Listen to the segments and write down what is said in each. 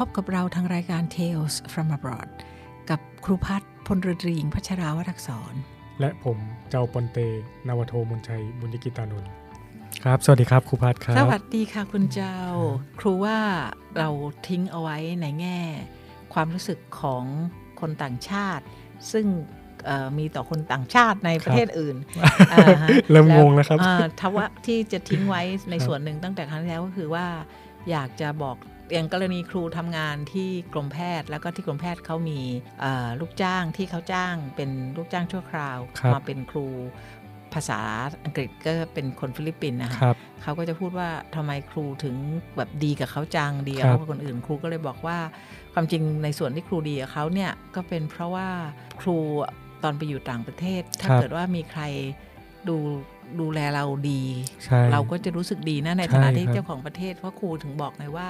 พบกับเราทางรายการ Tales from Abroad กับครูพัฒน์พลเรือตรีหญิงพัชราวรักษร และผมเจ้าปอนเต นาวโทมนชัย บุญยกิตานนท์ครับ สวัสดีครับครูพัฒน์ครับ สวัสดีค่ะคุณเจ้า ครูว่าเราทิ้งเอาไว้ในแง่ ความรู้สึกของคนต่างชาติ ซึ่งเอ่อมีต่อคนต่างชาติในประเทศอื่นอ่าฮะเริ่มงงแล้วครับอ่าทว่าที่จะทิ้งไว้ในครับส่วนหนึ่งตั้งแต่ครั้งที่แล้วก็คือว่าอยากจะบอก อย่างกรณีครูทำงานที่กรมแพทย์ แล้วก็ที่กรมแพทย์เขามีเอ่อลูกจ้างที่เขาจ้างเป็นลูกจ้างชั่วคราวครับมาเป็นครูภาษาอังกฤษก็เป็นคนฟิลิปปินส์นะคะครับเขาก็จะพูดว่าทำไมครูถึงแบบดีกับเขาจังดีกับครับเขากับคนอื่นครูก็เลยบอกว่า ความจริงในส่วนที่ครูดีกับเขาเนี่ยก็เป็นเพราะว่าครูตอนไปอยู่ต่างประเทศ ถ้าครับเกิดว่ามีใครดู ดูแลเราดีใช่เราก็จะรู้สึกดีนะในใช่ฐานะที่ครับเจ้าของประเทศเพราะครูถึงบอกไงว่า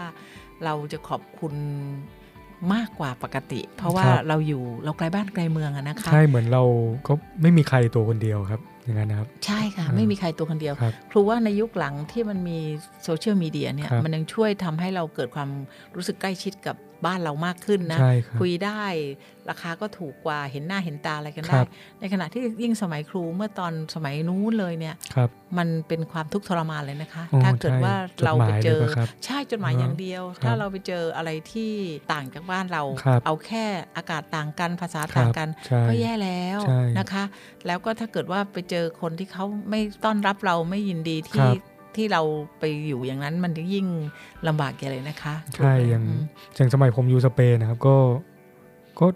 เราจะขอบคุณมากกว่าปกติ เพราะว่าเราอยู่เราไกลบ้านไกลเมืองอะนะคะใช่เหมือนเราก็ไม่มีใครตัวคนเดียวครับอย่างนั้นนะครับ ใช่ค่ะอืมไม่มีใครตัวคนเดียวครับครูว่าในยุคหลังที่มันมีโซเชียลมีเดียเนี่ยครับมันยังช่วยทำให้เราเกิดความรู้สึกใกล้ชิดกับ บ้านเรามากขึ้นนะใช่ครับคุยได้ราคาก็ถูกกว่าเห็นหน้าเห็นตาอะไรกันครัได้บในขณะที่ยิ่งสมัยครูเมื่อตอนสมัยนู้นเลยเนี่ยครับมันเป็นความทุกข์ทรมานเลยนะคะโอ้ถ้าเกิดใช่ว่าเราไปเจอจดหมายด้วยปะครับใช่จดหมายอ่าอย่างเดียวครับถ้าเราไปเจออะไรที่ต่างจากบ้านเราครับเอาแค่อากาศต่างกันภาษาครัต่างบกันใช่ก็แย่แล้วใช่นะคะ แล้วก็ถ้าเกิดว่าไปเจอคนที่เขาไม่ต้อนรับเราไม่ยินดีคที่รับ ที่เราไปอยู่อย่างนั้นมันจะยิ่งลำบากแกเลยนะคะ ใช่ถูกไหมอย่างอืมอย่างสมัยผมอยู่สเปนนะครับ ก็ก็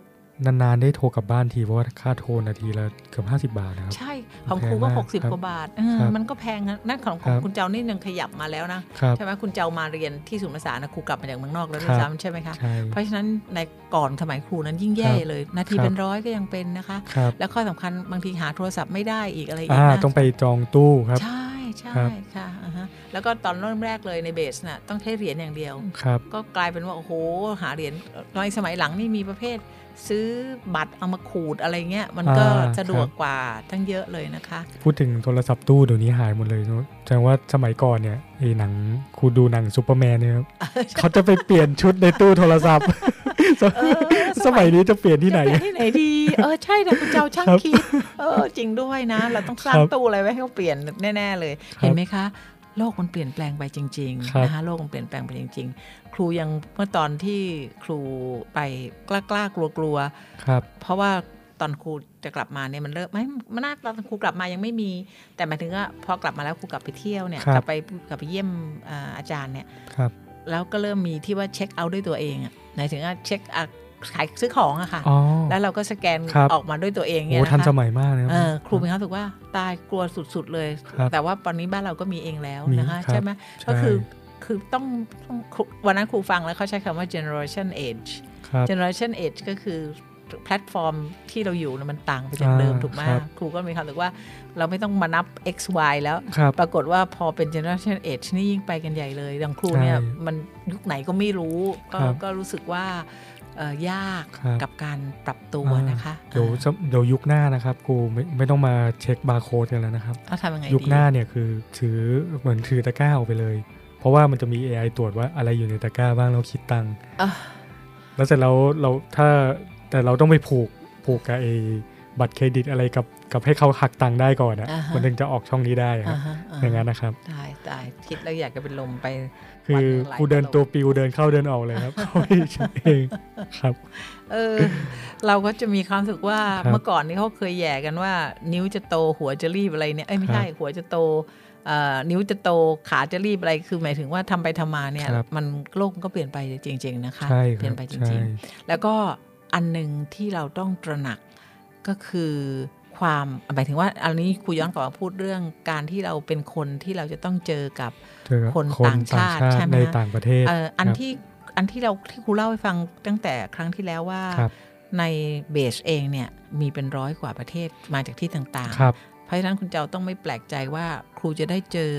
นานๆได้โทรกลับบ้านทีเพราะว่าค่าโทรนาทีละเกือบห้าสิบาทนะครับ ใช่ ของแพงครูก็มากหกสิบครับกว่าบาทเออครับมันก็แพงนะนั่นของขครัองบคุณเจ้านี่ยังขยับมาแล้วนะครับใช่ไหมคุณเจ้ามาเรียนที่ศูนย์ภาษานะครูกลับมาจากเมืองนอกแล้วด้วยครับซ้ำใช่ไหมคะใช่เพราะฉะนั้นในก่อนสมัยครูนั้นยิ่งแย่ครับเลย นาทีครับเป็นร้อยก็ยังเป็นนะคะครับแล้วข้อสำคัญบางทีหาโทรศัพท์ไม่ได้อีกอะไรอีกอ่านะต้องไปจองตู้ครับ ใช่ใช่ครับค่ะอ่าฮะแล้วก็ตอนเริ่มแรกเลยในเบสน่ะต้องใช้เหรียญอย่างเดียว ครับ ก็กลายเป็นว่า โอ้โห หาเหรียญในสมัยหลังนี่มีประเภท ซื้อบัตรเอามาขูดอะไรเงี้ย มันก็อ่าสะดวกครับ กว่าทั้งเยอะเลยนะคะ พูดถึงโทรศัพท์ตู้เดี๋ยวนี้หายหมดเลยเนอะแสดงว่าสมัยก่อนเนี่ยไอ้หนังครูดูหนังซูเปอร์แมนเนี่ยครับเขาจะไปเปลี่ยนชุดในตู้โทรศัพท์เออ สมัยนี้จะเปลี่ยนที่ไหนจะเปลี่ยนที่ไหนดี เออใช่นะคุณเจ้าช่างครับคิด เออจริงด้วยนะ เราต้องสร้างครับตู้อะไรไว้ให้เขาเปลี่ยนแน่ ๆ เลยครับเห็นไหมคะ โลกมันเปลี่ยนแปลงไปจริงครับๆนะคะโลกมันเปลี่ยนแปลงไปจริง ๆ ครูยังเมื่อตอนที่ครูไปกล้ากล้ากลัวกลัวๆครับ เพราะว่าตอนครูจะกลับมาเนี่ยมันเริ่มไม่มันน่าตอนครูกลับมายังไม่มี แต่หมายถึงว่าพอกลับมาแล้วครูกลับไปเที่ยวเนี่ยครับกลับไปกลับไปเยี่ยมอ่าอาจารย์เนี่ยครับ แล้วก็เริ่มมีที่ว่าเช็คเอาท์ด้วยตัวเองอะหมายถึงว่าเช็คอะขายซื้อของอะค่ะอ๋อแล้วเราก็สแกนครับออกมาด้วยตัวเองโอ้เนี่ยนะทันสคะมัยมากนะเออครูมีความรู้สึกว่าตายกลัวสุด ๆ เลยครับแต่ว่าตอนนี้บ้านเราก็มีเองแล้วมีนะคะครับใช่ไหมใช่ก็คือคือต้องต้องครูวันนั้นครูฟังแล้วเขาใช้คำว่า generation age ครับ generation age ก็คือ แพลตฟอร์มที่เราอยู่นะมันต่างไปจากเดิมอ่าถูกไหมครับครูก็มีความรู้สึกว่าเราไม่ต้องมานับ x y แล้วครับปรากฏว่าพอเป็น generation age นี่ยิ่งไปกันใหญ่เลยดังครูเนี่ยใช่มันยุคไหนก็ไม่รู้ ก็ครับก็รู้สึกว่าเอ่อยากครับกับการปรับตัวอ่านนะคะ เดี๋ยวอ่าสมเดี๋ยวยุคหน้านะครับครูไม่ไม่ต้องมาเช็คบาร์โค้ดกันแล้วนะครับเอาทำยังไงยุคดีหน้าเนี่ยคือถือเหมือนถือตะกร้าออกไปเลย เพราะว่ามันจะมี AI ตรวจว่าอะไรอยู่ในตะกร้าบ้างแล้วคิดตังค์เอ้อแล้วเสร็จแล้วเราถ้า แต่เราต้องไปผูกผูกกับไอ้บัตรเครดิตอะไรกับกับให้เขาหักตังค์ได้ก่อนนะอ่าฮะมันถึงจะออกช่องนี้ได้ครับอ่าฮะอ่าฮะอย่างนั้นนะครับตายตายคิดแล้วอยากจะเป็นลมไป คืวันอหนึ่งหลายกูเดินตลบตัวปิวเดินเข้าเดินออกเลยครับเขาไม่ใช่เองครับ เออ เราก็จะมีความรู้สึกว่าครับเมื่อก่อนนี้เขาเคยแย่กันว่า นิ้วจะโตหัวจะรีบอะไรเนี่ยเอ้ยไม่ใช่ครับหัวจะโตเอ่อนิ้วจะโตขาจะรีบอะไรคือหมายถึงว่าทำไปทำมาเนี่ยครับมันโลกมันก็เปลี่ยนไปจริง ๆ นะคะใช่คเปลี่รัยบนไปจใช่ริง ๆ แล้วก็ อันหนึ่งที่เราต้องตระหนักก็คือความหมายถึงว่าอันนี้ครูย้อนกลับมาพูดเรื่องการที่เราเป็นคนที่เราจะต้องเจอกับเจอกับคนต่างชาติใช่ไหมในฮะต่างประเทศเอ่ออันครับที่อันที่เราที่ครูเล่าให้ฟังตั้งแต่ครั้งที่แล้วว่าครับในเบสเองเนี่ยมีเป็นร้อยกว่าประเทศมาจากที่ต่างครับๆเพราะฉะนั้นคุณเจ้าต้องไม่แปลกใจว่าครูจะได้เจอ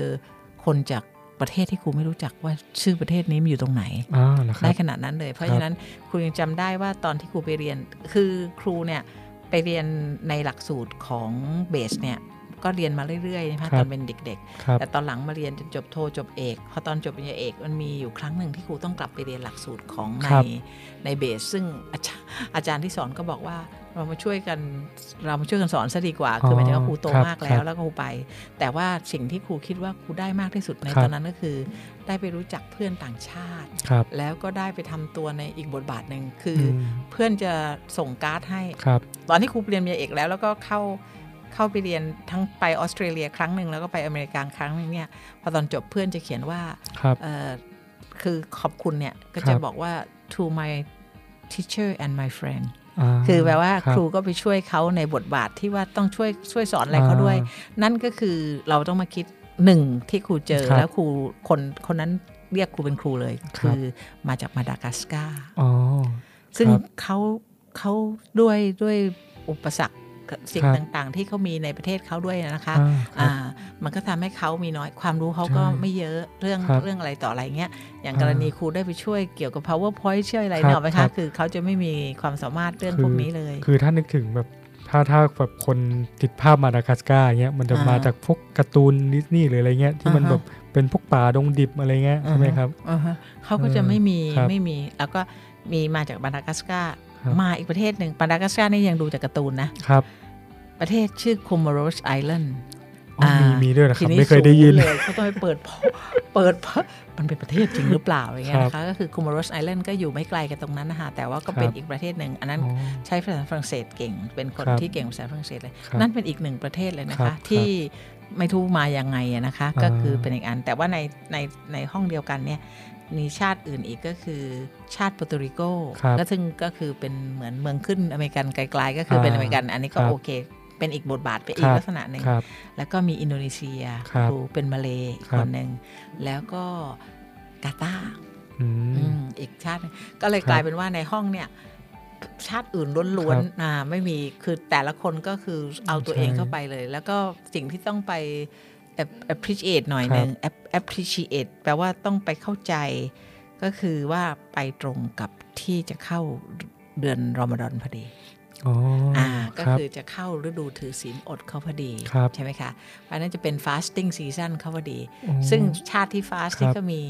คนจาก ประเทศที่ครูไม่รู้จักว่าชื่อประเทศนี้มันอยู่ตรงไหนอ่าเหรอครัได้บขนาดนั้นเลย เพราะครับฉะนั้นครูยังจำได้ว่าตอนที่ครูไปเรียน คือครูเนี่ยไปเรียนในหลักสูตรของเบสเนี่ย ก็เรียนมาเรื่อยๆนะคะตอนเป็นเด็กๆครับแต่ตอนหลังมาเรียนจนจบโทจบเอกพอตอนจบปริญญาเอกมันมีอยู่ครั้งหนึ่งที่ครูต้องกลับไปเรียนหลักสูตรของในครับในเบส ซึ่งอาจารย์อาจารย์ที่สอนก็บอกว่าเรามาช่วยกันเรามาช่วยกันสอนซะดีกว่า คือหมายถึงว่าครูโตครับมากแล้ครัวบแล้วก็ครูไป แต่ว่าสิ่งที่ครูคิดว่าครูได้มากที่สุดในครับตอนนั้นก็คือ ได้ไปรู้จักเพื่อนต่างชาติครับแล้วก็ได้ไปทำตัวในอีกบทบาทหนึ่งคืออมเพื่อนจะส่งการ์ดให้ครับตอนที่ครูเรียนปริญญาเอกแล้วแล้วก็เข้า เข้าไปเรียนทั้งไปออสเตรเลียครั้งหนึ่งแล้วก็ไปอเมริกาครั้งหนึงเนี่ยพอตอนจบเพื่อนจะเขียนว่าครับเอ่อคือขอบคุณเนี่ยก็ครัจะบบอกว่า to my teacher and my friend าคือแปลว่ารับครูก็ไปช่วยเขาในบทบาทที่ว่าต้องช่วยช่วยสอนอะไรเขาด้วยอ่นั่นก็คือเราต้องมาคิดหนึ่งที่ครูเจอครับแล้วครูคนคนนั้นเรียกครูเป็นครูเลยครับคือมาจากมาดากัสการ์อ๋อซึ่งครับเขาเขาด้วยด้วยอุปสรรค สิ่งครับต่างๆ ที่เขามีในประเทศเขาด้วยนะคะอ่าครับอ่ามันก็ทำให้เขามีน้อยความรู้เขาก็ใช่ไม่เยอะเรื่องครับเรื่องอะไรต่ออะไรเงี้ยอย่างอ่ากรณีครูได้ไปช่วยเกี่ยวกับ powerpoint ช่วยอะไรครับเนาะไหมครัคะบคือเขาจะไม่มีความสามารถเรื่องคือพวกนี้เลย คือถ้านึกถึงแบบถ้าถ้าแบบคนติดภาพมาดากัสการ์อย่างเงี้ยมันจะอ่ามมาจากพวกการ์ตูนดิสนีย์หรืออะไรเงี้ยที่มันอ่าฮะแบบเป็นพวกป่าดงดิบอะไรเงี้ยใช่ไหมครับอ่าฮะเขาก็จะเออไม่มีครับไม่มีแล้วก็มีมาจากมาดากัสการ์ครับ มาอีกประเทศหนึ่งมาดากัสการ์นี่ยังดูจากการ์ตูนนะครับ ประเทศชื่อโคโมโรสไอแลนด์อ๋อมีมีด้วยเหรอคทีรับนี้ไม่เคยได้ยินสูงเลยเขาต้องไปเปิดเปิดมันเป็นประเทศจริงหรือเปล่าอะไรเงี้ยครับนะคะก็คือคูมารสไอแลนด์ก็อยู่ไม่ไกลกันตรงนั้นนะคะแต่ว่าก็เป็นครับอีกประเทศหนึ่ง อันนั้นอ๋อใช้ภาษาฝรั่งเศสเก่ง เป็นคนครับที่เก่งภาษาฝรั่งเศสเลยครับนั่นเป็นอีกหนึ่งประเทศเลยนะครัคะบที่ไม่ทูมายังไงอะนะคะอ่าก็คือเป็นอีกอันแต่ว่าในในในห้องเดียวกันเนี่ย มีชาติอื่นอีกก็คือชาติโปรตุริโกครับก็ซึ่งก็คือเป็นเหมือนเมืองขึ้นอเมริกันไกลๆ ก็คือเป็นอเมริกัน อันนี้ก็ครับโอเค เป็นอีกบทบาทเป็นอีคกรับลักษณะหนึ่งครับแล้วก็มีอินโดนีเซียครับครูเป็นมาเลยอีกครัคบนหนึ่งแล้วก็กาตาร์อือืมมอีกชาติหนึ่งก็เลยครับกลายเป็นว่าในห้องเนี่ยชาติอื่นล้วนครับๆอ่าไม่มีคือแต่ละคนก็คือเอาตัวใช่เองเข้าไปเลย แล้วก็สิ่งที่ต้องไป ap- appreciate หน่อยหนึ่ง ap- appreciate แปลว่าต้องไปเข้าใจ ก็คือว่าไปตรงกับที่จะเข้าเดือนรอมฎอนพอดีอ๋อออ่าก็รับคือจะเข้าฤดูถือศีลอดเขาพอดีครับใช่ไหมคะเพราะฉะนั้นจะเป็น fasting season เขาพอดีอ๋อซึ่งชาติที่ fast ครับนี่ก็มี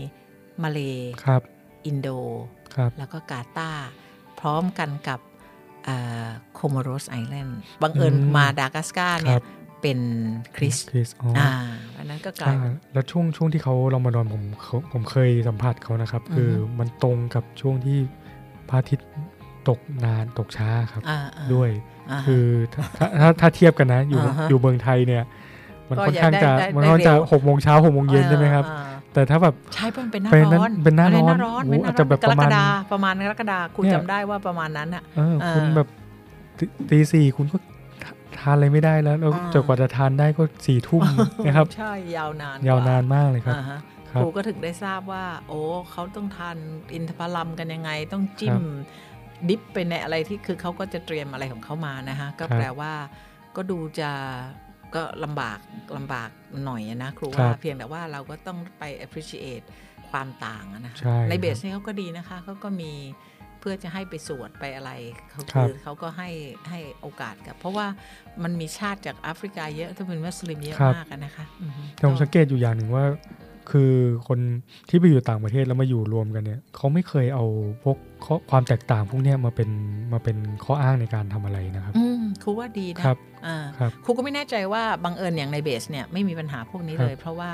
มาเลครับอินโดครับแล้วก็กาตาร์พร้อมกันกับโคโมโรสไอแลนด์บังเอิญอืมมาดากัสการ์คเนี่รัยบ เป็นคริสต์คริสอ๋อออ่าอันนั้นก็กลายอ่าเป็นแล้วช่วงช่วงที่เขารอมฎอนผมเขาผมเคยสัมผัสเขานะครับ คืออฮึมันตรงกับช่วงที่พระอาทิตย์ตกนานตกช้าครับอ่าอ่าด้วยาคือถ้าถ้าถ้าถ้าเทียบกันนะอยู่อ่าฮะอยู่เมืองไทยเนี่ย มันก็ค่อนยังข้างจะได้ได้มันค่อนข้างจะได้เร็วหกโมงเช้าหกโมงเย็นใช่ไหมครับอ่าแต่ถ้าแบบใช่เพราะมันเป็นหน้าเป็นนั้นร้อนเป็นหน้าร้อนหน้าร้อนโอ้เป็นหน้าอาจจะแบบกปรระมาณกฎาประมาณกรกฎาคุณเนี่ยจำได้ว่าประมาณนั้นอะเอออ่าคุณแบบตีตีสี่คุณก็ททานอะไรไม่ได้แล้วแล้วอ่าจนกว่าจะทานได้ก็สี่ทุ่มนะครับใช่ยาวนานยาวนานมากเลยครับอ่าฮะคครับรูก็ถึงได้ทราบว่า โอ้เขาต้องทานอินทผลัมกันยังไง ต้องจิ้มดิปไปในอะไรที่คือเขาก็จะเตรียมอะไรของเขามานะฮะก็ครับแปลว่าก็ดูจะก็ลำบากลำบากหน่อยอะนะครูครัว่าบเพียงแต่ว่าเราก็ต้องไป appreciate ความต่างอะนะใช่ในเบครัสบนี่เขาก็ดีนะคะเขาก็มี เพื่อจะให้ไปสวดไปอะไรเขาครับคือเขาก็ให้ให้โอกาสกับ เพราะว่ามันมีชาติจากแอฟริกาเยอะที่เป็นมุสลิมเยอะมากอะนะคะอือฮึแต่ผมสังเกตอยู่อย่างหนึ่งว่าคือคนที่ไปอยู่ต่างประเทศแล้วมาอยู่รวมกันเนี่ยเขาไม่เคยเอาพวกข้อความแตกต่างพวกเนี้ยมาเป็นมาเป็นข้ออ้างในการทำอะไรนะครับ อืมครูว่าดีนะครับอ่าครับครูก็ไม่แน่ใจว่าบังเอิญอย่างในเบสเนี่ยไม่มีปัญหาพวกนี้ครับเลย เพราะว่า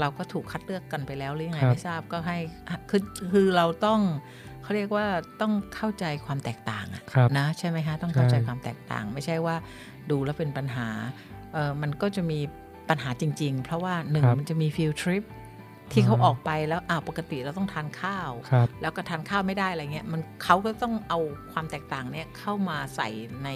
เราก็ถูกคัดเลือกกันไปแล้วหรือยังไงครับไม่ทราบก็ให้คือคือเราต้อง เขาเรียกว่าต้องเข้าใจความแตกต่างอะครับนะใช่ไหมคะต้องเข้าใจใช่ความแตกต่าง ไม่ใช่ว่าดูแล้วเป็นปัญหาเออมันก็จะมีปัญหาจริง ๆ เพราะว่าหนึ่งครับมันจะมีฟิลทริปที่เขาอ่าออกไปแล้วอ้าวปกติเราต้องทานข้าวครับแล้วก็ทานข้าวไม่ได้อะไรเงี้ยมันเขาก็ต้องเอาความแตกต่างเนี่ยเข้ามาใส่ใน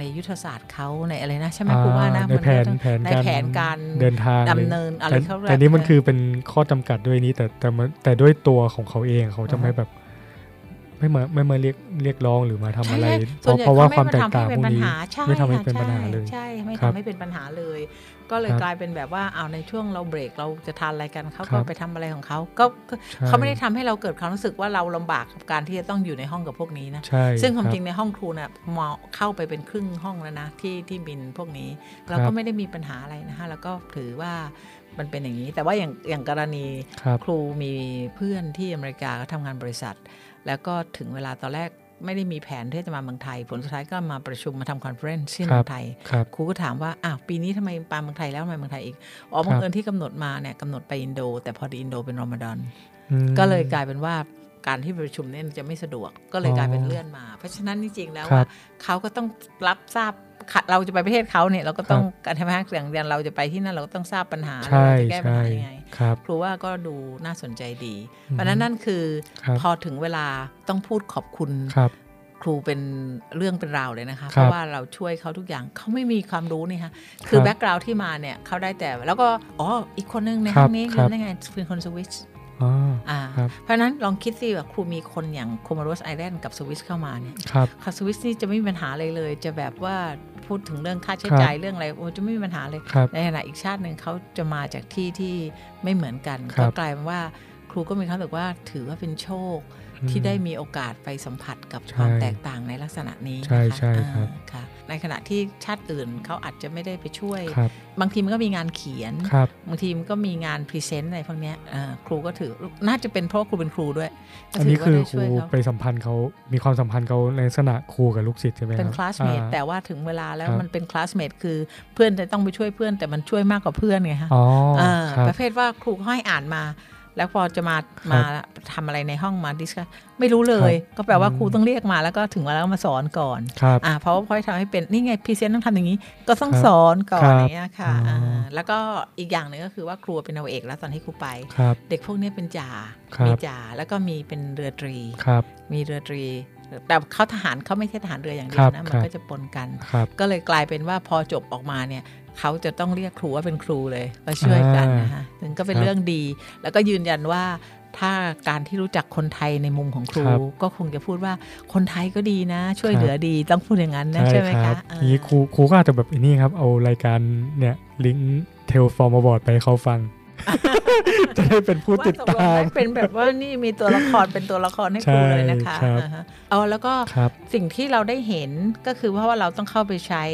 ในยุทธศาสตร์เขาในอะไรนะใช่ไหมครูว่านะในมัแผก็นต้องแผนในการแผนการเดินทางดำเนินอะไรแต่เขาเรียกแต่นี่มันคือเป็นข้อจำกัดด้วยนี้แต่แต่มันแต่ด้วยตัวของเขาเองเขาจะไม่แบบ ไม่มาไม่มาเรียกเรียกร้องหรือมาทำอะไรใช่เพส่วนราะใหญ่เพราะว่าเขความแตกต่างไพวกนี้ไม่ทำให้ไม่เป็นทำให้ปัญหาเป็นปัญหาเลย ใช่ใช่ไม่ครับทำให้เป็นปัญหาเลย ก็เลยครับกลายเป็นแบบว่าเอาในช่วงเราเบรกเราจะทานอะไรกันเขาครัก็บไปทำอะไรของเขาก็ก็ใช่เขาไม่ได้ทำให้เราเกิดความรู้สึกว่าเราลำบากกับการที่จะต้องอยู่ในห้องกับพวกนี้นะใช่ซึ่งความบจริงในห้องครูน่ะมอเข้าไปเป็นครึ่งห้องแล้วนะที่ที่บินพวกนี้ เราก็ครับไม่ได้มีปัญหาอะไรนะคะแล้วก็ถือว่ามันเป็นอย่างนี้ แต่ว่าอย่างอย่างกรณีครับครูมีเพื่อนที่อเมริกาก็ทำงานบริษัท แล้วก็ถึงเวลาตอนแรกไม่ได้มีแผนที่จะมาเมืองไทย ผลสุดท้ายก็มาประชุมมาทำ conference ที่คเมืรัอบงไทยครับครูก็ถามว่าอ้าวปีนี้ทำไมมาเมืองไทยแล้วทำไมเมืองไทยอีก อ๋อครับบังเอิญที่กำหนดมาเนี่ยกำหนดไปอินโด แต่พอดีอินโดเป็นรอมฎอนอืมก็เลยกลายเป็นว่า การที่ประชุมเนี่ยจะไม่สะดวกก็เลยกลายเป็นอ๋อเลื่อนมา เพราะฉะนั้นจริงๆแล้วครัว่าบเขาก็ต้องรับทราบค่ะเราจะไปประเทศเขาเนี่ยเราก็ต้องครับการทำให้อย่างอย่างเราจะไปที่นั่นเราก็ต้องทราบปัญหาใช่เราจะแก้ปัญใช่หายังไงครับครูว่าก็ดูน่าสนใจดีอืมเพราะฉะนั้นนั่นคือครับพอถึงเวลาต้องพูดขอบคุณครับครูเป็นเรื่องเป็นราวเลยนะคะครับเพราะว่าเราช่วยเขาทุกอย่างเขาไม่มีความรู้นี่ค่ะคือครับแบ็กกราวที่มาเนี่ยเขาได้แต่แล้วก็อ๋ออีกคนนึงในครัห้บองนี้ครับคือได้ไงครับเป็นคนสวิสอ๋ออ่าครับ เพราะฉะนั้นลองคิดสิว่าครูมีคนอย่าง Comoros Island กับสวิสเข้ามาเนี่ยครับค่ะสวิสนี่จะไม่มีปัญหาเลยเลย จะแบบว่าพูดถึงเรื่องค่าใช้จ่ายครับเรื่องอะไรโอ้จะไม่มีปัญหาเลยครับในขณะอีกชาติหนึ่งเขาจะมาจากที่ที่ไม่เหมือนกันก็ครัก็บกลายเป็นว่าครูก็มีความรู้สึกว่าถือว่าเป็นโชคที่ได้มีโอกาสไปสัมผัสกับใช่ความแตกต่างในลักษณะนี้ใช่นะคะใช่ครับอ่าค่ะ ในขณะที่ชาติอื่นเขาอาจจะไม่ได้ไปช่วยครับบางทีมันก็มีงานเขียนครับบางทีมันก็มีงาน present อะไรพวกเนี้ยอ่าครูก็ถือน่าจะเป็นเพราะว่าครูเป็นครูด้วยก็อันนี้ถือว่าคือได้ครูช่วยเขาไปสัมพันธ์เขามีความสัมพันธ์เขาในลักษณะครูกับลูกศิษย์ใช่ไหมเป็นครับ classmate อ่าแต่ว่าถึงเวลาแล้วครับมันเป็น classmate คือเพื่อนจะต้องไปช่วยเพื่อนแต่มันช่วยมากกว่าเพื่อนไงฮะอ๋ออ่าครับประเภทว่าครูเขาให้อ่านมา แล้วพอจะมามาทำอะไรในห้องมา discuss ไม่รู้เลย ก็แปลว่าอืมครูต้องเรียกมาแล้วก็ถึงเวลาก็มาสอนก่อนครับอ่าเพราะว่าพอยทำให้เป็นนี่ไง present ต้องทำอย่างนี้ ก็ต้องครับสอนก่อนครับอย่างเงี้ยค่ะอ๋ออ่าแล้วก็อีกอย่างหนึ่งก็คือว่าครูเป็นนาวเอกแล้วตอนที่ครูไปครับเด็กพวกนี้เป็นจ่าครับมีจ่าแล้วก็มีเป็นเรือตรีครับมีเรือตรีแต่เขาทหารเขาไม่ใช่ทหารเรืออย่างเดียครัวบนะคมัรันบก็จะปนกันครับก็เลยกลายเป็นว่าพอจบออกมาเนี่ย เขาจะต้องเรียกครูว่าเป็นครูเลยมาช่วยกันอ่านนะคะถึงก็เป็นครับเรื่องดี แล้วก็ยืนยันว่าถ้าการที่รู้จักคนไทยในมุมของครูครับก็คงจะพูดว่าคนไทยก็ดีนะ ช่วยครับเหลือดีครับต้องพูดอย่างนั้นนะใช่ไหมคะครับเออนี้ครูครูก็อาจจะแบบอันนี้ครับ เอารายการเนี่ยลิงก์เทลฟอร์มบอร์ดไปให้เขาฟัง จะได้เป็นผู้ว่าติดตกลงตามได้เป็นแบบว่านี่มีตัวละครเป็นตัวละครให้ครูเลยนะคะใช่ครับอ่าฮะเอาแล้วก็ครับสิ่งที่เราได้เห็นก็คือเพราะว่าเราต้องเข้าไปใช้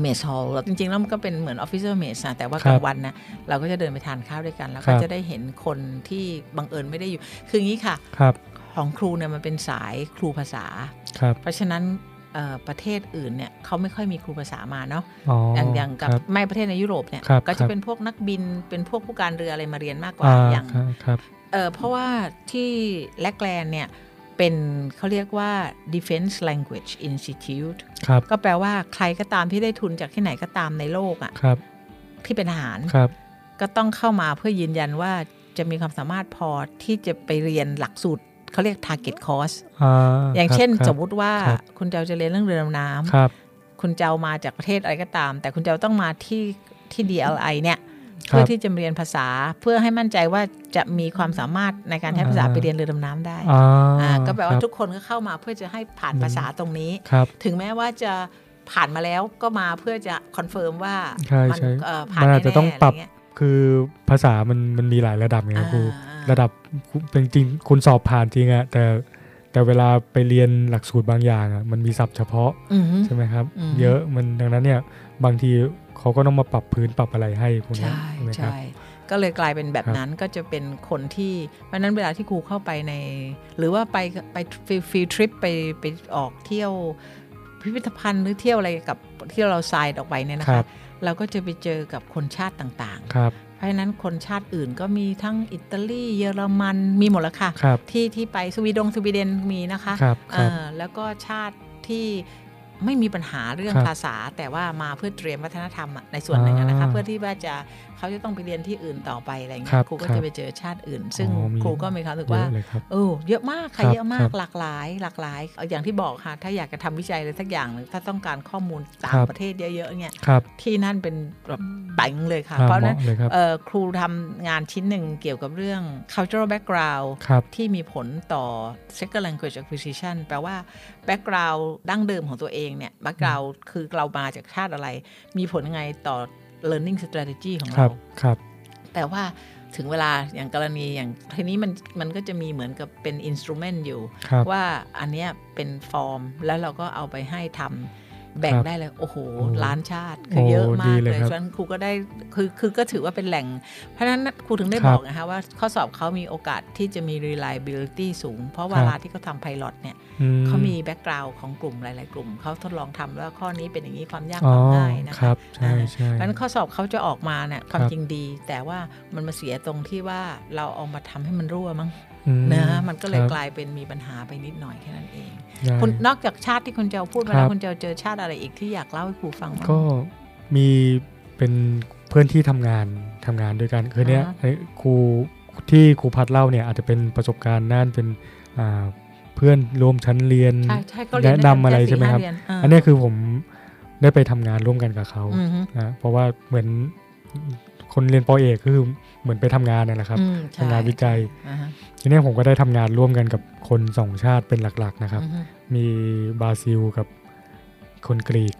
mess hall จริงๆแล้วมันก็เป็นเหมือน officer mess นะแต่ว่าครับกลางวันนะเราก็จะเดินไปทานข้าวด้วยกัน แล้วก็ครับจะได้เห็นคนที่บังเอิญไม่ได้อยู่ คืออย่างนี้ค่ะครับของครูเนี่ยมันเป็นสายครูภาษาครับเพราะฉะนั้นเอ่อ ประเทศอื่นเนี่ยเขาไม่ค่อยมีครูภาษามาเนาะอ๋ออย่างอย่างกับครับไม่ประเทศในยุโรปเนี่ยครับก็คจะรับเป็นพวกนักบินเป็นพวกผู้การเรืออะไรมาเรียนมากกว่าอ่าอย่างครับครับเออเพราะว่าที่แลกแลนเนี่ยเป็นเขาเรียกว่า Defense Language Institute ครับก็แปลว่าใครก็ตามที่ได้ทุนจากที่ไหนก็ตามในโลกอะครับที่เป็นทหารครับก็ต้องเข้ามาเพื่อยืนยันว่าจะมีความสามารถพอที่จะไปเรียนหลักสูตร เขาเรียก target course อ่าอย่างครับเช่นครับสมมุติว่าครับคุณเจ้าจะเรียนเรื่องเรือดำน้ครับำคุณเจ้ามาจากประเทศอะไรก็ตาม แต่คุณเจ้าต้องมาที่ที่ DLI เนี่ยครับเพื่อที่จะเรียนภาษาเพื่อให้มั่นใจว่าจะมีความสามารถในการใช้ภาษาอ่าไปเรียนเรือดำน้ำได้อ่าอ่าก็แปลว่าครับทุกคนก็เข้ามาเพื่อจะให้ผ่านอืมภาษาตรงนี้ครับถึงแม้ว่าจะผ่านมาแล้วก็มาเพื่อจะ confirm ว่าใช่ใช่เอ่อผ่านแน่ๆมันอาจจะต้องปรับอะไรเงี้ยคือภาษามันมันมีหลายระดับไงครับค รูอ่าระดับเป็นจริงคุณสอบผ่านจริงอะแต่แต่เวลาไปเรียนหลักสูตรบางอย่างอะมันมีศัพท์เฉพาะอืมใช่ไหมครับอืมเยอะมันดังนั้นเนี่ยบางทีเขาก็ต้องมาปรับพื้นปรับอะไรให้พวกนี้ใช่ใช่ไหมครับใช่ก็เลยกลายเป็นแบบครับนั้นก็จะเป็นคนที่เพราะฉะนั้นเวลาที่ครูเข้าไปใน หรือว่าไปไปฟรีทริปไปไปออกเที่ยวพิพิธภัณฑ์หรือเที่ยวอะไรกับที่เราไซด์ออกไปเนี่ยนะครัคะบเราก็จะไปเจอกับคนชาติต่างครับๆ เพราะฉะนั้นคนชาติอื่นก็มีทั้งอิตาลีเยอรมันมีหมดแล้วค่ะครับที่ที่ไปสวีดงสวีเดนมีนะคะครับครับเอ่อแล้วก็ชาติที่ ไม่มีปัญหาเรื่องครับภาษา แต่ว่ามาเพื่อเตรียมวัฒนธรรมอะในส่วนหนึ่งอะนะคะอ่าเพื่อที่ว่าจะเขาจะต้องไปเรียนที่อื่นต่อไปอะไรคเงี้รัยบครูก็ครับจะไปเจอชาติอื่น ซึ่งอ๋อมีครูก็มีความรู้สึกเยว่าอะเลยครับเออเยอะมากค่ะครับเยอะมาครักบหลากหลาย หลากหลายเอาอย่างที่บอกค่ะ ถ้าอยากจะทำวิจัยอะไรสักอย่างหนึ่งถ้าต้องการข้อมูลต่าคงรับประเทศเยอะๆเนี่ยครับที่นั่นเป็นแบบปังเลยค่ะครับเพราะฉะนั้นเหมาะเลยครับเอ่อครูทำงานชิ้นหนึ่งเกี่ยวกับเรื่อง cultural background ครับที่มีผลต่อ second language acquisition แปลว่า background ดั้งเดิมของตัวเองเนี่ย background คือเรามาจากชาติอะไร มีผลยังไงต่อ learning strategy ของครัเราบครับ แต่ว่าถึงเวลาอย่างกรณีอย่างทีนี้มันมันก็จะมีเหมือนกับเป็น instrument อยู่ครับว่าอันเนี้ยเป็นฟอร์มแล้วเราก็เอาไปให้ทำ แบ่งครับได้เลยโอ้โหโอ้ล้านชาติคือเยอะโอ้มาดีกเลยเลยครับฉะนั้นครูก็ได้คือคือก็ถือว่าเป็นแหล่ง เพราะฉะนั้นครูถึงได้ครับบอกนะคะว่าข้อสอบเขามีโอกาสที่จะมี reliability สูง เพราะเวลาที่เขาทำ pilot เนี่ยอืเขามีแบ็กกราวน์ของกลุ่มหลาย ๆ กลุ่มเขาทดลองทำแล้วข้อนี้เป็นอย่างนี้ความยากอ๋คอวามง่ายนะครัคะบใช่ใช่เพราะฉะนั้นข้อสอบเขาจะออกมาเนี่ยความครับจริงดี แต่ว่ามันมาเสียตรงที่ว่าเราเอามาทำให้มันรั่วมั้งอืม นะฮะมันก็เลยครับกลายเป็นมีปัญหาไปนิดหน่อยแค่นั้นเองได้คุณนอกจากชาติที่คุณเจ้าพูดมาครัแล้วบคุณเจ้าเจอชาติอะไรอีกที่อยากเล่าให้ครูฟังบ้างก็มีเป็นเพื่อนที่ทำงานทำงานด้วยกันคือเนี้ยอ่าฮะไอ้ครูที่ครูพัดเล่าเนี่ยอาจจะเป็นประสบการณ์นั่นเป็นอ่าเพื่อนร่วมชั้นเรียนใช่ใช่ก็เรียนแนะนำอะไรใช่ไหมครับด้กันสี่าอันเนี้ยคือผมได้ไปทำงานร่วมกันกับเขาอืมฮึนะเพราะว่าเหมือน คนเรียนปอเอกก็คือเหมือนไปทำงานนั่นแหละครับอืมใช่ทำงานวิจัยอ่าฮะทีเนี้ยผมก็ได้ทำงานร่วมกันกับคนสองชาติเป็นหลักๆนะครับอืมฮึมีบราซิลกับคนกรีก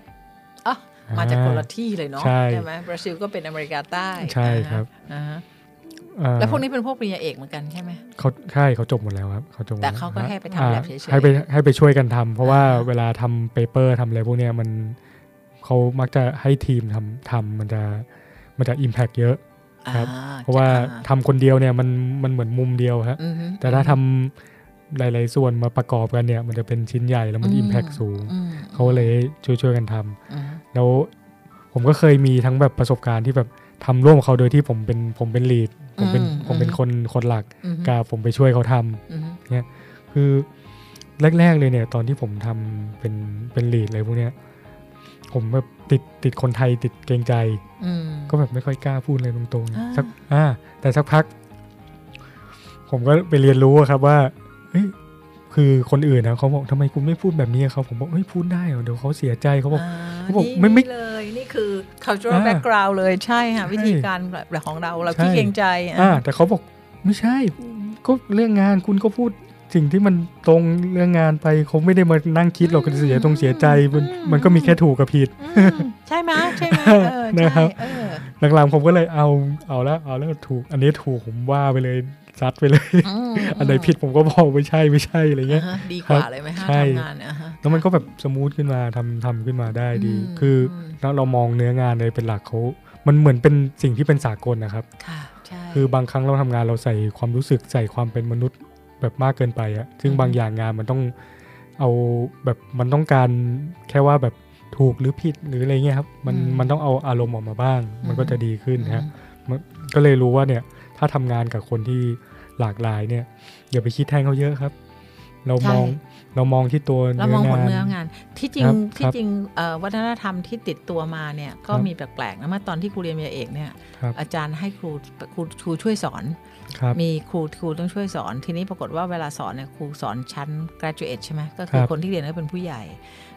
อ๋อมาจากคนละที่เลยเนาะใช่ไหมบราซิลก็เป็นอเมริกาใต้ใช่ครับอ่าฮะอ่าแล้วพวกนี้เป็นพวกปริญญาเอกเหมือนกันใช่ไหมเขาใช่เขาจบหมดแล้วครับเขาจบหมดแล้วเขาก็ให้ไปทำอ่า lab เฉยๆให้ไปให้ไปช่วยกันทำเพราะว่าอ่าเวลาทำ paper ทำอะไรพวกเนี้ยมันเขามักจะให้ทีมทำทำมันจะ มันจะอิมแพกเยอะครับอ่เพราะว่าอ่ทำคนเดียวเนี่ยมันมันเหมือนมุมเดียวครับอือฮึแต่ถ้าทำหลาย ๆ ส่วนมาประกอบกันเนี่ย มันจะเป็นชิ้นใหญ่แล้วมันอืมอิมแพกสูงอืมเขาเลยช่วยช่วยๆกันทำอืมแล้วผมก็เคยมีทั้งแบบประสบการณ์ที่แบบทำร่วมกับเขาโดยที่ผมเป็นผมเป็นลีดผมเป็นผมเป็นคนคนหลักอืมกับผมไปช่วยเขาทำอืมคือแรก ๆ เลยเนี่ยตอนที่ผมทำเป็นเป็นลีดอะไรพวกเนี้ย ผมแบบติดติดคนไทยติดเกรงใจอืมก็แบบไม่ค่อยกล้าพูดเลยตรงอ่าๆสักอ่า แต่สักพัก ผมก็ไปเรียนรู้อะครับว่าเฮ้ยคือคนอื่นนะเขาบอกทำไมคุณไม่พูดแบบนี้กับเขาผมบอกเฮ้ยพูดได้เหรอเดี๋ยวเขาเสียใจเขาบอกอ่าเขาบอกนี่ไม่ไม่นี่เลย นี่คือ cultural อ่า background เลยใช่ค่ะใช่วิธีการแบบของเราเราใช่ขี้เกรงใจอ่าแต่เขาบอกไม่ใช่ ก็เรื่องงานคุณก็พูด สิ่งที่มันตรงเรื่องงานไปเขาไม่ได้มานั่งคิดหรอกเสียตรงเสียใจมันมันก็มีแค่ถูกกับผิดอืมใช่ไหมใช่ไหมเออนะครับใช่เออหลังๆผมก็เลยเอาเอาแล้วเอาแล้วถูก อันนี้ถูกผมว่าไปเลยซัดไปเลยมอันไหนผิดผมก็บอกไม่ใช่ไม่ใช่อะไรเงี้ยอ่าฮะดีกว่าเลยไหมฮะใช่ทำงานอะฮะแล้วมันก็แบบสมูทขึ้นมาทำทำขึ้นมาได้ดีอืมคืออืมแล้วเรามองเนื้องานเลยเป็นหลักเขามันเหมือนเป็นสิ่งที่เป็นสากลนะครับค่ะใช่คือบางครั้งเราทำงานเราใส่ความรู้สึกใส่ความเป็นมนุษย์ แบบมากเกินไปอะซึ่งอืมบางอย่างงานมันต้องเอาแบบมันต้องการแค่ว่าแบบถูกหรือผิดหรืออะไรเงี้ยครับ มันมันต้องเอาอารมณ์ออกมาบ้าง มันก็จะดีขึ้นนะฮะมันก็เลยรู้ว่าเนี่ยถ้าทำงานกับคนที่หลากหลายเนี่ยอย่าไปคิดแทนเขาเยอะครับ เรามองเรามองที่ตัวเราเนื้มองผลองานเนื้องาน ที่จริงครับที่ครับจริงเอ่อวัฒนธรรมที่ติดตัวมาเนี่ยก็ครับมีแปลกๆนะเมื่อตอนที่ครูเรียนปริญญาเอกเนี่ยครับอาจารย์ให้ครูครูครูช่วยสอนครับ มีครูครูต้องช่วยสอน ทีนี้ปรากฏว่าเวลาสอนเนี่ยครูสอนชั้น graduate ใช่ไหมก็คือครับคนที่เรียนก็เป็นผู้ใหญ่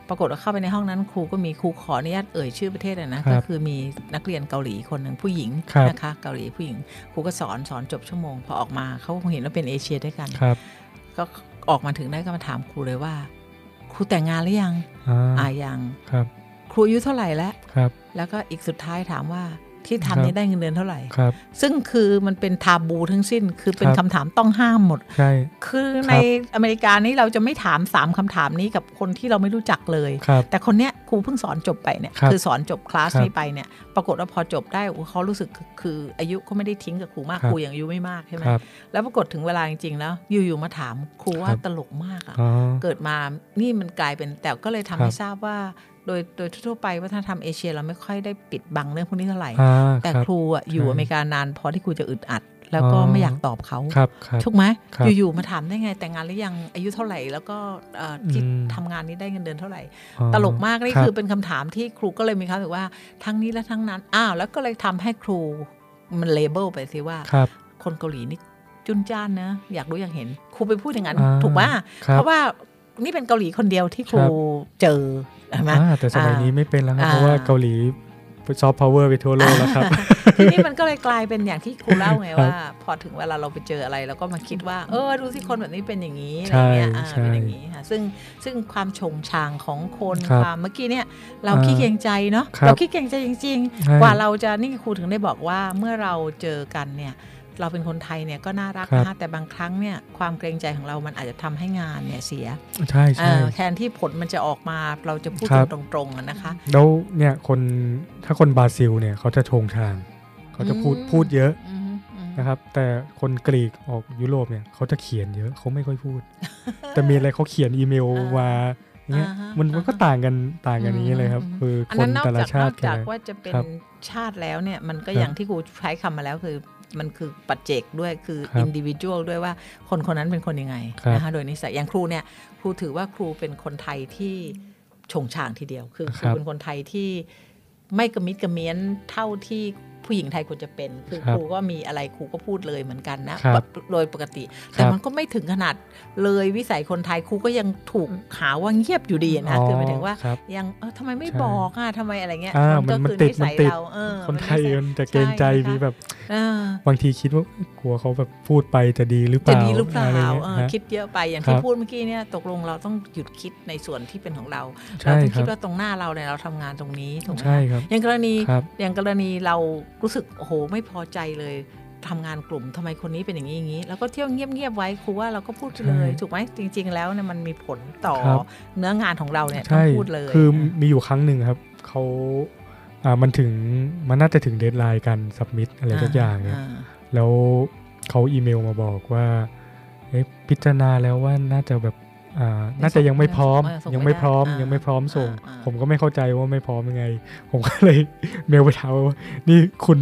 ปรากฏว่าเข้าไปในห้องนั้นครูก็มีครูขออนุญาตเอ่ยชื่อประเทศเลยนะครัก็บคือมีนักเรียนเกาหลีคนหนึ่งผู้หญิงครับนะคะเกาหลีผู้หญิงครูก็สอนสอนจบชั่วโมง พอออกมาเขาคงเห็นว่าเป็นเอเชียด้วยกันครับก็ออกมาถึงได้ก็มาถามครูเลยว่า ครูแต่งงานหรือยังอ่าอ่ายังครับครูอายุเท่าไหร่แล้วครับแล้วก็อีกสุดท้ายถามว่า ที่ครัทำบนี้ได้เงินเดือนเท่าไหร่ครับ ซึ่งคือมันเป็นทาบูทั้งสิ้น คือเป็นครับคำถามต้องห้ามหมด ใช่ คือในอเมริกานี่เราจะไม่ถามสามคำถามนี้กับคนที่เราไม่รู้จักเลยครับแต่คนเนี้ยครูเพิ่งสอนจบไปเนี่ยครับอสอนจบคลาสครับนี้ไปเนี่ย ปรากฏว่าพอจบได้โอ้เขารู้สึกคือคืออายุเขาไม่ได้ทิ้งกับครูมาก ครับครูอย่างอายุไม่มากใช่ไหมครับแล้วปรากฏถึงเวลาจริงๆแล้วอยู่ๆมาถามครูว่าครับตลกมากอะอ๋อเกิดมา นี่มันกลายเป็น แต่ก็เลยทำครับให้ทราบว่า โดยโดยทั่วๆไปวัฒนธรรมเอเชีย เราไม่ค่อยได้ปิดบังเรื่องพวกนี้เท่าไหร่อ่าแต่ครับครูอะอยู่ใช่อเมริกานานพอที่ครูจะอึดอัด แล้วก็อ๋อไม่อยากตอบเขาครับครับถูกไหมครับอยู่ๆมาถามได้ไง แต่งงานหรือยังอายุเท่าไหร่ แล้วก็เอ่อที่อืมทำงานนี้ได้เงินเดือนเท่าไหร่อ๋อตลกมากนี่รับคือเป็นคำถามที่ครูก็เลยมีความรู้สึกว่าทั้งนี้และทั้งนั้นอ้าวแล้วก็เลยทำให้ครูมันเลเบลไปสิว่าครับคนเกาหลีนี่จุนจ้านนะอยากรู้อยากเห็นครูไปพูดอย่างนั้นอ่าถูกป่ะครับเพราะว่า นี่เป็นเกาหลีคนเดียวที่ครูครับเจอใช่ไหมอ่าแต่สมัยนี้ไม่เป็นแล้วครับอ่าเพราะว่าเกาหลีซอฟต์พาวเวอร์ไปทั่วโลกแล้วครับ ทีนี้มันก็เลยกลายเป็นอย่างที่ครูเล่าไงครับว่า พอถึงเวลาเราไปเจออะไรเราก็มาคิดว่า เออดูสิคนแบบนี้เป็นอย่างนี้อะไรเงี้ยอ่าใช่เป็นอย่างนี้ค่ะซึ่งซึ่งความชงชางของคนครับความเมื่อกี้เนี่ยเราอ่าขี้เกรงใจเนาะครับเราขี้เกรงใจจริงใช่ๆกว่าเราจะนี่ครูถึงได้บอกว่าเมื่อเราเจอกันเนี่ย เราเป็นคนไทยเนี่ยก็น่ารักครับนะคะแต่บางครั้งเนี่ยความเกรงใจของเรามันอาจจะทำให้งานเนี่ยเสียใช่ใช่เอ่อแทนที่ผลมันจะออกมาเราจะพูดครักับนตรงๆอะนะคะแล้วเนี่ยคนถ้าคนบราซิลเนี่ยเขาจะโชงชางเขาจะพูดอืมพูดเยอะอืมอืมนะครับแต่คนกรีกออกยุโรปเนี่ยเขาจะเขียนเยอะเขาไม่ค่อยพูด แต่มีอะไรเขาเขียนอีเมลมาอย่างเงี้ยอ่าฮะมันมันก็อ่าฮะต่างกันต่างกันอย่างนี้เลยครับอืมคืออันคนั้นนนอกแต่ละจากชานอติกจากกันว่าจะเป็นครับชาติแล้วเนี่ยมันก็ครับอย่างที่ครูใช้คำมาแล้วคือ มันคือปัจเจกด้วยคือครับอินดิวิ u a l ด้วยว่าคนคนนั้นเป็นคนยังไงครับนะคะโดยนิสัยอย่างครูเนี่ยครูถือว่าครูเป็นคนไทยที่ชงชางทีเดียว คือครูเป็นคนไทยที่ไม่กระมิดกระเมียนเท่าที่ ผู้หญิงไทยควรจะเป็น คือครับครูก็มีอะไรครูก็พูดเลยเหมือนกันนะครับโดยปกติ แต่ครับมันก็ไม่ถึงขนาดเลยวิสัยคนไทยครูก็ยังถูกหาว่าเงียบอยู่ดีนะคือหมายถึงว่าครับยังเออทำไมไม่ใช่บอกอะทำไมอะไรเงี้ยอ่าก็มันคือติดนิสัยมันติดเราเออคนไทยมัมันจะเกรงใจช่นะคะมีแบบเออบางทีคิดว่ากลัวเขาแบบพูดไปจะดีหรือเปจะล่าดีหรือเปล่าะไงี้ยเออฮะคิดเยอะไปอย่างครัที่บพูดเมื่อกี้เนี่ยตกลงเราต้องหยุดคิดในส่วนที่เป็นของเราใช่เราต้องครัคิดบว่าตรงหน้าเราเนี่ยเราทำงานตรงนี้ถูกไหมใช่ครับอย่างกรณีครับอย่างกรณีเรารู้สึกโอ้โหไม่พอใจเลยทำงานกลุ่มทำไมคนนี้เป็นอย่างนี้อย่างนี้ แล้วก็เที่ยวเงียบๆไว้ครูว่าเราก็พูดไปเลยใช่ถูกไหมจริง ๆ แล้วเนี่ยมันมีผลต่อครับเนื้องานของเราเนี่ยต้อใช่งพูดเลยคือนะมีอยู่ครั้งหนึ่งครับเขาอ่ามันถึงมันน่าจะถึงเดทไลน์การสับมิดอะไรสักอย่างเนี่ยอ่าแล้วเขาอีเมลมาบอกว่าเอ๊ะพิจารณาแล้วว่าน่าจะแบบอ่า น่าจะยังไม่พร้อมเออส่งยังไม่พร้อมไม่ได้ยังไม่พร้อมส่งอ่าอ่าผมก็ไม่เข้าใจว่าไม่พร้อมยังไง ผมก็เลยเมลไปถามว่านี่คุณ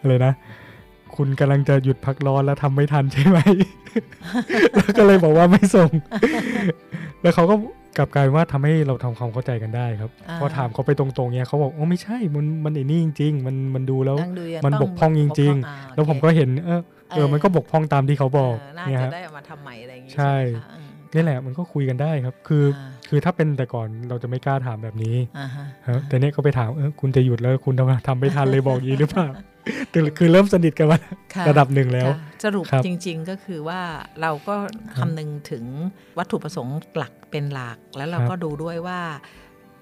อะไรนะ คุณกำลังจะหยุดพักร้อนแล้วทำไม่ทันใช่ไหมแล้วก็เลยบอกว่าไม่ส่ง แล้วเขาก็กลับกลายว่าทำให้เราทำความเข้าใจกันได้ครับอ่าพอถามเขาไปตรงๆเนี้ยเขาบอกโอ้ไม่ใช่มันมันไอ้นี่จริง ๆ มันมันดูแล้วนั่งดูยังมันต้บกพร่องจริงบกพร่อ่าแล้วผมโอเคก็เห็นเออเออมันก็บกพร่องตามที่เขาบอกเน่าเนี่ยจะฮะได้เอามาทำใหม่อะไรอย่างงี้ใช่ไหมคะอืม นี่แหละมันก็คุยกันได้ครับ คืออ่าคือถ้าเป็นแต่ก่อนเราจะไม่กล้าถามแบบนี้อ่าฮะครับแต่เนี้ยก็ไปถามเออคุณจะหยุดแล้วคุณทำทำไม่ทันเลยบอกอยางนี้หรือเปล่าแต่คือเริ่มสนิทกันมาค่ะระดับหนึ่งแล้วค่ะสรุปครับจจริง ๆ ก็คือว่าเราก็คำนึงถึงวัตถุประสงค์หลักเป็นหลัก แล้วเราครับก็ดูด้วยว่า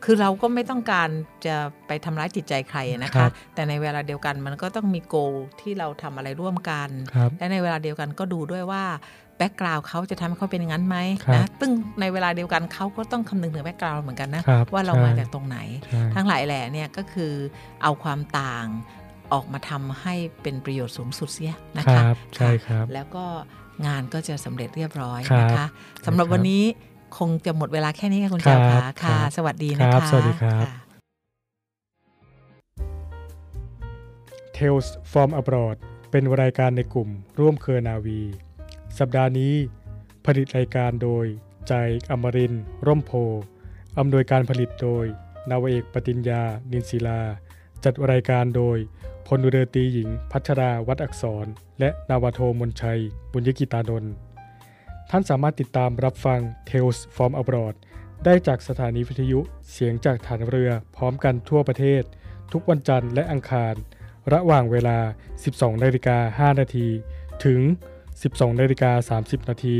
คือเราก็ไม่ต้องการจะไปทำร้ายจิตใจใครนะคะครับแต่ในเวลาเดียวกันมันก็ต้องมี goal ที่เราทำอะไรร่วมกันครับและในเวลาเดียวกันก็ดูด้วยว่า background เขาจะทำให้เขาเป็นอย่างนั้นไหมครับนะซึ่งในเวลาเดียวกันเขาก็ต้องคำนึงถึง background เหมือนกันนะครับว่าเราใช่มาจากตรงไหนใช่ทั้งหลายแหล่เนี่ยก็คือเอาความต่างออกมาทำให้เป็นประโยชน์สูงสุดเสียนะคคะรับใช่ครับแล้วก็งานก็จะสำเร็จเรียบร้อยครับนะคะสำหรับครับวันนี้คงจะหมดเวลาแค่นี้ค่ะคุณเจ้าครัค่ะบค่ะครับสวัสดีนะครัคะบสวัสดีครับะ Tales from Abroad เป็นรายการในกลุ่มร่วมเครือนาวี สัปดาห์นี้ ผลิตรายการโดย ใจอมรินร่มโพอำนวยการผลิตโดย นาวเอกปติญญา นินศิลา จัดรายการโดยพลเรือตีหญิง พัชราวัดอักษร และนาวโทมนชัย บุญยกิตานนท์ท่านสามารถติดตามรับฟัง Tales from Abroad ได้จากสถานีวิทยุเสียงจากฐานเรือพร้อมกันทั่วประเทศ ทุกวันจันทร์และอังคาร ระหว่างเวลา 12นาฬิกา5นาทีถึง 12นาฬิกา30 นาที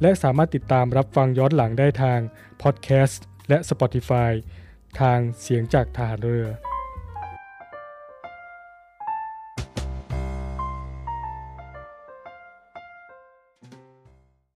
และสามารถติดตามรับฟังย้อนหลังได้ทางพอดแคสต์และ Spotify ทางเสียงจากฐานเรือ